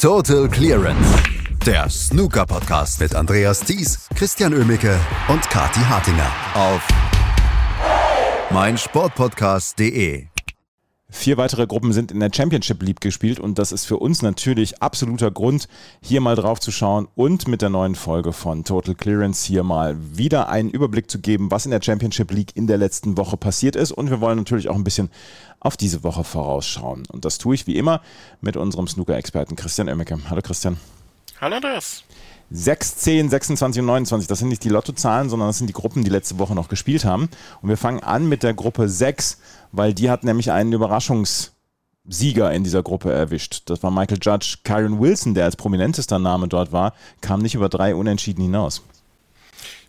Total Clearance. Der Snooker-Podcast mit Andreas Thies, Christian Ömicke und Kati Hartinger auf meinsportpodcast.de. Vier weitere Gruppen sind in der Championship League gespielt und das ist für uns natürlich absoluter Grund, hier mal drauf zu schauen und mit der neuen Folge von Total Clearance hier mal wieder einen Überblick zu geben, was in der Championship League in der letzten Woche passiert ist. Und wir wollen natürlich auch ein bisschen auf diese Woche vorausschauen. Und das tue ich wie immer mit unserem Snooker-Experten Christian Oemmeke. Hallo Christian. Hallo Andreas. 6, 10, 26 und 29, das sind nicht die Lottozahlen, sondern das sind die Gruppen, die letzte Woche noch gespielt haben. Und wir fangen an mit der Gruppe 6, weil die hat nämlich einen Überraschungssieger in dieser Gruppe erwischt. Das war Michael Judge. Kyron Wilson, der als prominentester Name dort war, kam nicht über drei Unentschieden hinaus.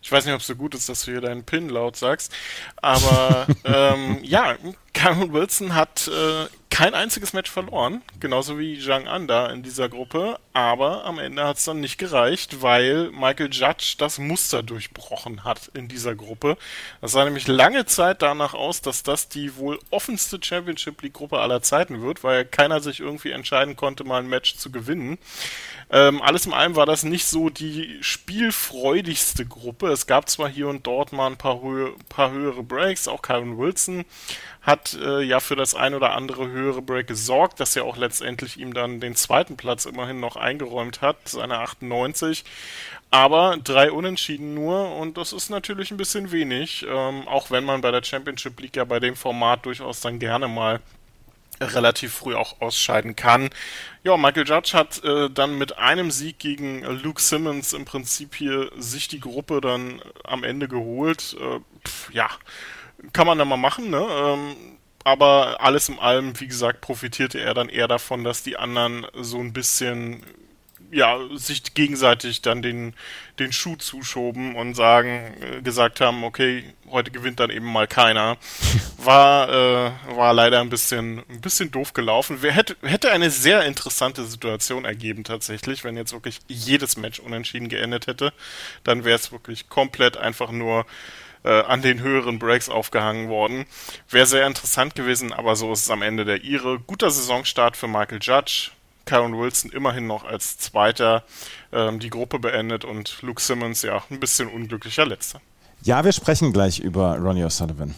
Ich weiß nicht, ob es so gut ist, dass du hier deinen Pin laut sagst, aber ähm, ja, Kyron Wilson hat äh, kein einziges Match verloren, genauso wie Zhang Anda in dieser Gruppe, aber am Ende hat es dann nicht gereicht, weil Michael Judge das Muster durchbrochen hat in dieser Gruppe. Das sah nämlich lange Zeit danach aus, dass das die wohl offenste Championship League Gruppe aller Zeiten wird, weil keiner sich irgendwie entscheiden konnte, mal ein Match zu gewinnen. Ähm, alles in allem war das nicht so die spielfreudigste Gruppe. Es gab zwar hier und dort mal ein paar, Höhe, paar höhere Breaks, auch Kyron Wilson hat äh, ja für das ein oder andere höhere Break gesorgt, dass er auch letztendlich ihm dann den zweiten Platz immerhin noch eingeräumt hat, seine 98. Aber drei Unentschieden nur und das ist natürlich ein bisschen wenig, ähm, auch wenn man bei der Championship League ja bei dem Format durchaus dann gerne mal relativ früh auch ausscheiden kann. Ja, Michael Judge hat äh, dann mit einem Sieg gegen Luke Simmons im Prinzip hier sich die Gruppe dann am Ende geholt. Äh, pf, ja, kann man dann mal machen, ne? Ähm, aber alles in allem, wie gesagt, profitierte er dann eher davon, dass die anderen so ein bisschen ja, sich gegenseitig dann den, den Schuh zuschoben und sagen, äh, gesagt haben, okay, heute gewinnt dann eben mal keiner. War, äh, war leider ein bisschen, ein bisschen doof gelaufen. Wer hätte, hätte eine sehr interessante Situation ergeben tatsächlich, wenn jetzt wirklich jedes Match unentschieden geendet hätte. Dann wäre es wirklich komplett einfach nur äh, an den höheren Breaks aufgehangen worden. Wäre sehr interessant gewesen, aber so ist es am Ende der Ire. Guter Saisonstart für Michael Judge. Kyron Wilson immerhin noch als Zweiter ähm, die Gruppe beendet und Luke Simmons ja ein bisschen unglücklicher Letzter. Ja, wir sprechen gleich über Ronnie O'Sullivan.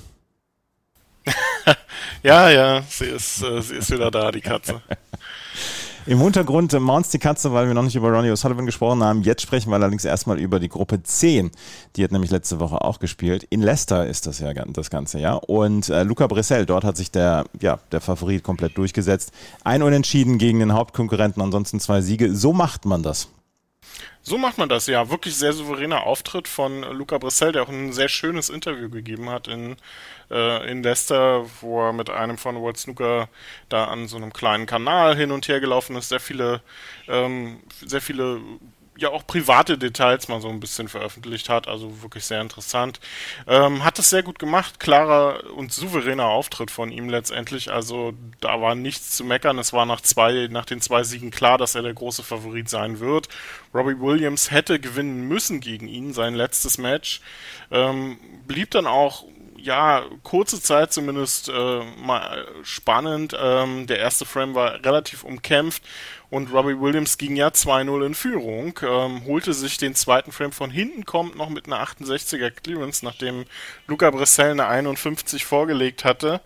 ja, ja, sie ist, äh, sie ist wieder da, die Katze. Im Hintergrund Mounts die Katze, weil wir noch nicht über Ronnie O'Sullivan gesprochen haben. Jetzt sprechen wir allerdings erstmal über die Gruppe 10. Die hat nämlich letzte Woche auch gespielt. In Leicester ist das ja das Ganze, ja. Und äh, Luca Brissell, dort hat sich der, ja, der Favorit komplett durchgesetzt. Ein Unentschieden gegen den Hauptkonkurrenten, ansonsten zwei Siege. So macht man das. So macht man das, ja. Wirklich sehr souveräner Auftritt von Luca Brissell, der auch ein sehr schönes Interview gegeben hat in, äh, in Leicester, wo er mit einem von World Snooker da an so einem kleinen Kanal hin und her gelaufen ist, sehr viele, ähm, sehr viele ja auch private Details mal so ein bisschen veröffentlicht hat, also wirklich sehr interessant. Ähm, hat es sehr gut gemacht, klarer und souveräner Auftritt von ihm letztendlich, also da war nichts zu meckern, es war nach zwei, nach den zwei Siegen klar, dass er der große Favorit sein wird. Robbie Williams hätte gewinnen müssen gegen ihn, sein letztes Match, ähm, blieb dann auch ja, kurze Zeit zumindest äh, mal spannend. Ähm, der erste Frame war relativ umkämpft und Robbie Williams ging ja 2-0 in Führung, ähm, holte sich den zweiten Frame von hinten, kommt noch mit einer 68er Clearance, nachdem Luca Bressel eine 51 vorgelegt hatte.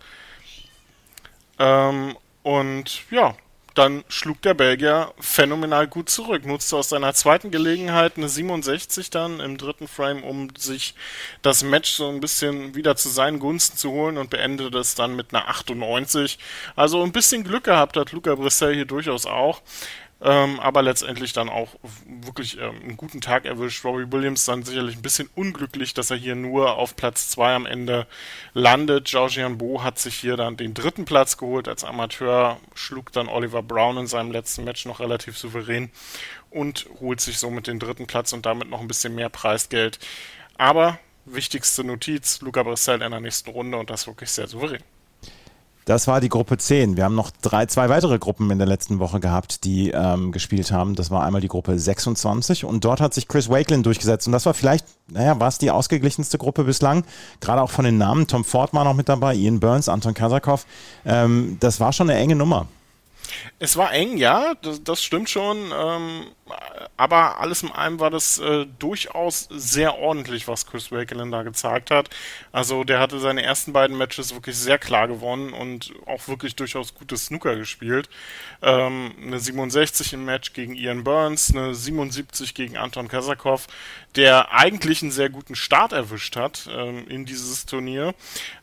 Ähm, und ja, dann schlug der Belgier phänomenal gut zurück, nutzte aus seiner zweiten Gelegenheit eine 67 dann im dritten Frame, um sich das Match so ein bisschen wieder zu seinen Gunsten zu holen und beendete es dann mit einer 98. Also ein bisschen Glück gehabt hat Luca Brissell hier durchaus auch. Ähm, aber letztendlich dann auch wirklich ähm, einen guten Tag erwischt. Robbie Williams dann sicherlich ein bisschen unglücklich, dass er hier nur auf Platz 2 am Ende landet. Georgian Bo hat sich hier dann den dritten Platz geholt als Amateur, schlug dann Oliver Brown in seinem letzten Match noch relativ souverän und holt sich somit den dritten Platz und damit noch ein bisschen mehr Preisgeld. Aber wichtigste Notiz, Luca Brissell in der nächsten Runde und das wirklich sehr souverän. Das war die Gruppe 10. Wir haben noch drei, zwei weitere Gruppen in der letzten Woche gehabt, die ähm, gespielt haben. Das war einmal die Gruppe 26 und dort hat sich Chris Wakelin durchgesetzt. Und das war vielleicht, naja, war es die ausgeglichenste Gruppe bislang. Gerade auch von den Namen. Tom Ford war noch mit dabei, Ian Burns, Anton Kazakov. Ähm, das war schon eine enge Nummer. Es war eng, ja, das, das stimmt schon. Ähm, aber alles in allem war das äh, durchaus sehr ordentlich, was Chris Wakelin da gezeigt hat. Also der hatte seine ersten beiden Matches wirklich sehr klar gewonnen und auch wirklich durchaus gutes Snooker gespielt. Ähm, eine 67 im Match gegen Ian Burns, eine 77 gegen Anton Kazakov, der eigentlich einen sehr guten Start erwischt hat ähm, in dieses Turnier.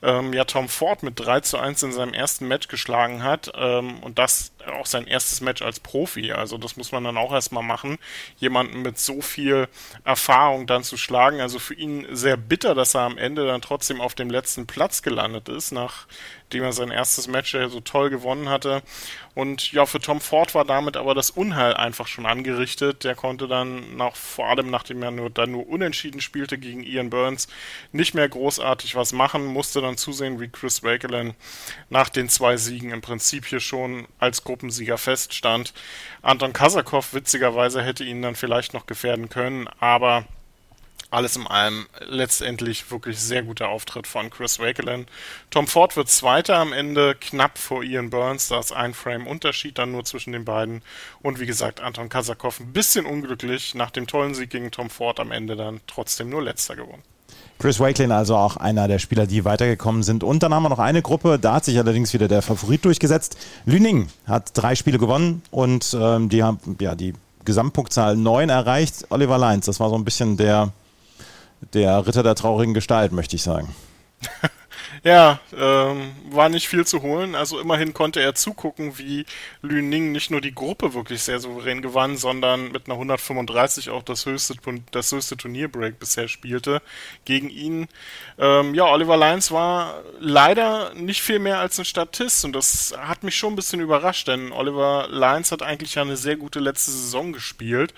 Ähm, ja, Tom Ford mit 3 zu 1 in seinem ersten Match geschlagen hat ähm, und das auch sein erstes Match als Profi. Also das muss man dann auch erstmal machen, jemanden mit so viel Erfahrung dann zu schlagen. Also für ihn sehr bitter, dass er am Ende dann trotzdem auf dem letzten Platz gelandet ist, nach dem er sein erstes Match so toll gewonnen hatte. Und ja, für Tom Ford war damit aber das Unheil einfach schon angerichtet. Der konnte dann nach, vor allem nachdem er nur, dann nur unentschieden spielte gegen Ian Burns, nicht mehr großartig was machen, musste dann zusehen, wie Chris Wakelin nach den zwei Siegen im Prinzip hier schon als Gruppensieger feststand. Anton Kasakov witzigerweise hätte ihn dann vielleicht noch gefährden können, aber alles in allem letztendlich wirklich sehr guter Auftritt von Chris Wakelin. Tom Ford wird Zweiter am Ende, knapp vor Ian Burns, da ist ein Frame Unterschied dann nur zwischen den beiden. Und wie gesagt, Anton Kasakov ein bisschen unglücklich, nach dem tollen Sieg gegen Tom Ford am Ende dann trotzdem nur Letzter geworden. Chris Wakelin also auch einer der Spieler, die weitergekommen sind. Und dann haben wir noch eine Gruppe, da hat sich allerdings wieder der Favorit durchgesetzt. Lüning hat drei Spiele gewonnen und ähm, die haben ja die Gesamtpunktzahl neun erreicht. Oliver Leins, das war so ein bisschen der der Ritter der traurigen Gestalt, möchte ich sagen. Ja, ähm, war nicht viel zu holen. Also immerhin konnte er zugucken, wie Lü Ning nicht nur die Gruppe wirklich sehr souverän gewann, sondern mit einer 135 auch das höchste, das höchste Turnierbreak bisher spielte gegen ihn. Ähm, ja, Oliver Lyons war leider nicht viel mehr als ein Statist und das hat mich schon ein bisschen überrascht, denn Oliver Lyons hat eigentlich ja eine sehr gute letzte Saison gespielt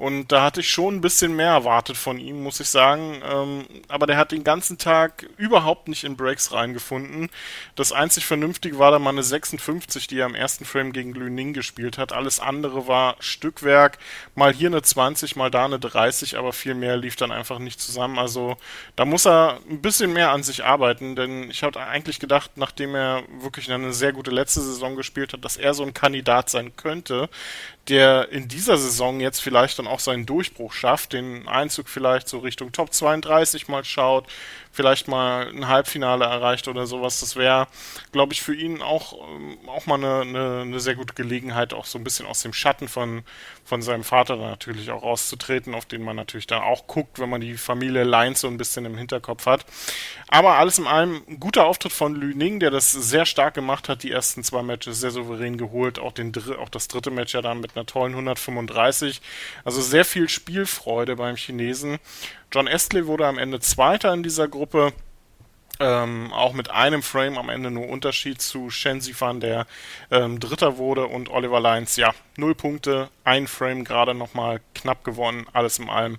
und da hatte ich schon ein bisschen mehr erwartet von ihm, muss ich sagen. Ähm, aber der hat den ganzen Tag überhaupt nicht in Breaks reingefunden. Das einzig Vernünftige war da mal eine 56, die er im ersten Frame gegen Lüning gespielt hat. Alles andere war Stückwerk. Mal hier eine 20, mal da eine 30, aber viel mehr lief dann einfach nicht zusammen. Also da muss er ein bisschen mehr an sich arbeiten, denn ich hatte eigentlich gedacht, nachdem er wirklich eine sehr gute letzte Saison gespielt hat, dass er so ein Kandidat sein könnte, der in dieser Saison jetzt vielleicht dann auch seinen Durchbruch schafft, den Einzug vielleicht so Richtung Top 32 mal schaut, vielleicht mal ein Halbfinale erreicht oder sowas. Das wäre, glaube ich, für ihn auch, ähm, auch mal eine, eine, eine, sehr gute Gelegenheit, auch so ein bisschen aus dem Schatten von, von seinem Vater natürlich auch rauszutreten, auf den man natürlich dann auch guckt, wenn man die Familie Lines so ein bisschen im Hinterkopf hat. Aber alles in allem ein guter Auftritt von Lü Ning, der das sehr stark gemacht hat, die ersten zwei Matches sehr souverän geholt, auch, den, auch das dritte Match ja dann mit einer tollen 135. Also sehr viel Spielfreude beim Chinesen. John Estley wurde am Ende Zweiter in dieser Gruppe. Ähm, auch mit einem Frame am Ende nur Unterschied zu Shen Zifan, der ähm, Dritter wurde und Oliver Lyons, ja, null Punkte, ein Frame gerade nochmal knapp gewonnen, alles in allem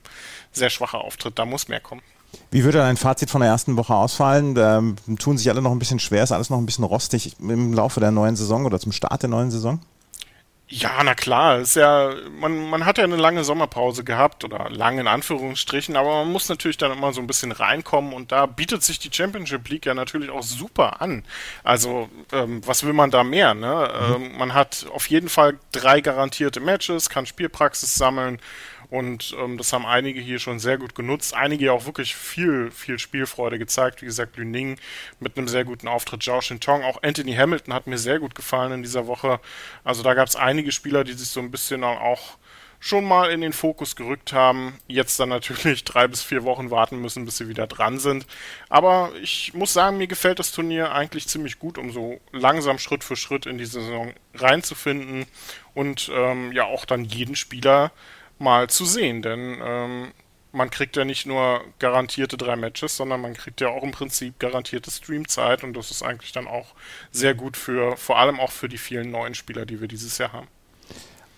sehr schwacher Auftritt, da muss mehr kommen. Wie würde dein Fazit von der ersten Woche ausfallen? Da tun sich alle noch ein bisschen schwer, ist alles noch ein bisschen rostig im Laufe der neuen Saison oder zum Start der neuen Saison? Ja, na klar, ist ja, man, man hat ja eine lange Sommerpause gehabt oder lange in Anführungsstrichen, aber man muss natürlich dann immer so ein bisschen reinkommen und da bietet sich die Championship League ja natürlich auch super an. Also, ähm, was will man da mehr, ne? Mhm. Ähm, man hat auf jeden Fall drei garantierte Matches, kann Spielpraxis sammeln und ähm, das haben einige hier schon sehr gut genutzt. Einige auch wirklich viel, viel Spielfreude gezeigt. Wie gesagt, Lüning mit einem sehr guten Auftritt. Zhao Shintong, auch Anthony Hamilton hat mir sehr gut gefallen in dieser Woche. Also da gab es einige Spieler, die sich so ein bisschen auch schon mal in den Fokus gerückt haben. Jetzt dann natürlich drei bis vier Wochen warten müssen, bis sie wieder dran sind. Aber ich muss sagen, mir gefällt das Turnier eigentlich ziemlich gut, um so langsam Schritt für Schritt in die Saison reinzufinden und ähm, ja auch dann jeden Spieler mal zu sehen, denn ähm, man kriegt ja nicht nur garantierte drei Matches, sondern man kriegt ja auch im Prinzip garantierte Streamzeit und das ist eigentlich dann auch sehr gut für, vor allem auch für die vielen neuen Spieler, die wir dieses Jahr haben.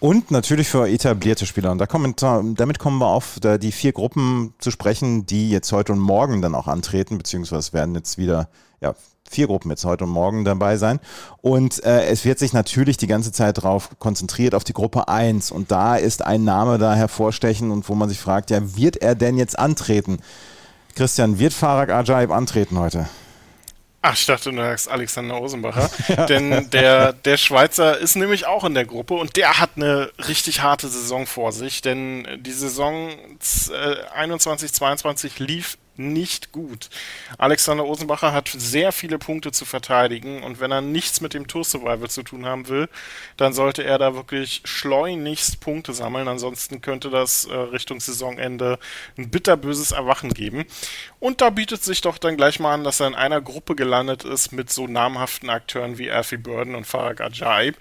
Und natürlich für etablierte Spieler. Und da kommen, damit kommen wir auf die vier Gruppen zu sprechen, die jetzt heute und morgen dann auch antreten, beziehungsweise werden jetzt wieder ja, vier Gruppen jetzt heute und morgen dabei sein. Und äh, es wird sich natürlich die ganze Zeit darauf konzentriert, auf die Gruppe 1. Und da ist ein Name da hervorstechen und wo man sich fragt, ja, wird er denn jetzt antreten? Christian, wird Farag Ajaib antreten heute? Ach, ich dachte, du sagst Alexander Osenbacher. ja. Denn der, der Schweizer ist nämlich auch in der Gruppe und der hat eine richtig harte Saison vor sich. Denn die Saison äh, 21, 22 lief nicht gut. Alexander Osenbacher hat sehr viele Punkte zu verteidigen und wenn er nichts mit dem Tour Survival zu tun haben will, dann sollte er da wirklich schleunigst Punkte sammeln. Ansonsten könnte das äh, Richtung Saisonende ein bitterböses Erwachen geben. Und da bietet sich doch dann gleich mal an, dass er in einer Gruppe gelandet ist mit so namhaften Akteuren wie Alfie Burden und Farag Ajaib,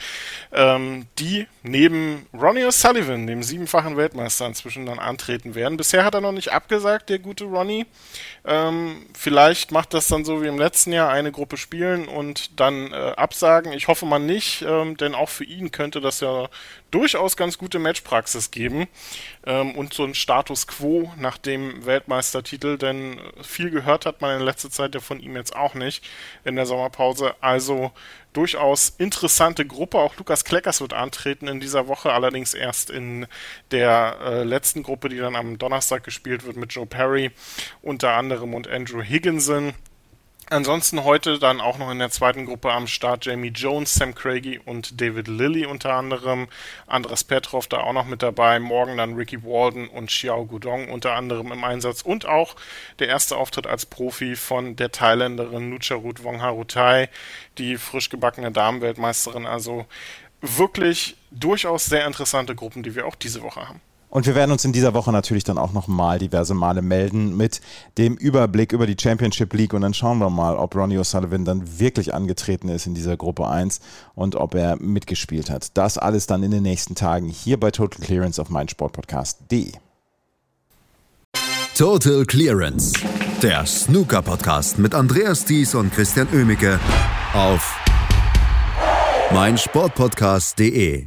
ähm, die neben Ronnie O'Sullivan, dem siebenfachen Weltmeister, inzwischen dann antreten werden. Bisher hat er noch nicht abgesagt, der gute Ronnie. Ähm, vielleicht macht das dann so wie im letzten Jahr eine Gruppe spielen und dann äh, absagen. Ich hoffe mal nicht, ähm, denn auch für ihn könnte das ja durchaus ganz gute Matchpraxis geben ähm, und so ein Status quo nach dem Weltmeistertitel, denn viel gehört hat man in letzter Zeit ja von ihm jetzt auch nicht in der Sommerpause. Also durchaus interessante Gruppe. Auch Lukas Kleckers wird antreten in dieser Woche, allerdings erst in der äh, letzten Gruppe, die dann am Donnerstag gespielt wird mit Joe Perry unter anderem und Andrew Higginson. Ansonsten heute dann auch noch in der zweiten Gruppe am Start Jamie Jones, Sam Craigie und David Lilly unter anderem. Andras Petrov da auch noch mit dabei. Morgen dann Ricky Walden und Xiao Gudong unter anderem im Einsatz. Und auch der erste Auftritt als Profi von der Thailänderin Nucharut Wongharutai, die frisch gebackene Damenweltmeisterin. Also wirklich durchaus sehr interessante Gruppen, die wir auch diese Woche haben. Und wir werden uns in dieser Woche natürlich dann auch nochmal diverse Male melden mit dem Überblick über die Championship League und dann schauen wir mal, ob Ronnie O'Sullivan dann wirklich angetreten ist in dieser Gruppe 1 und ob er mitgespielt hat. Das alles dann in den nächsten Tagen hier bei Total Clearance auf meinsportpodcast.de. Total Clearance, der Snooker-Podcast mit Andreas Thies und Christian Oemicke auf meinsportpodcast.de.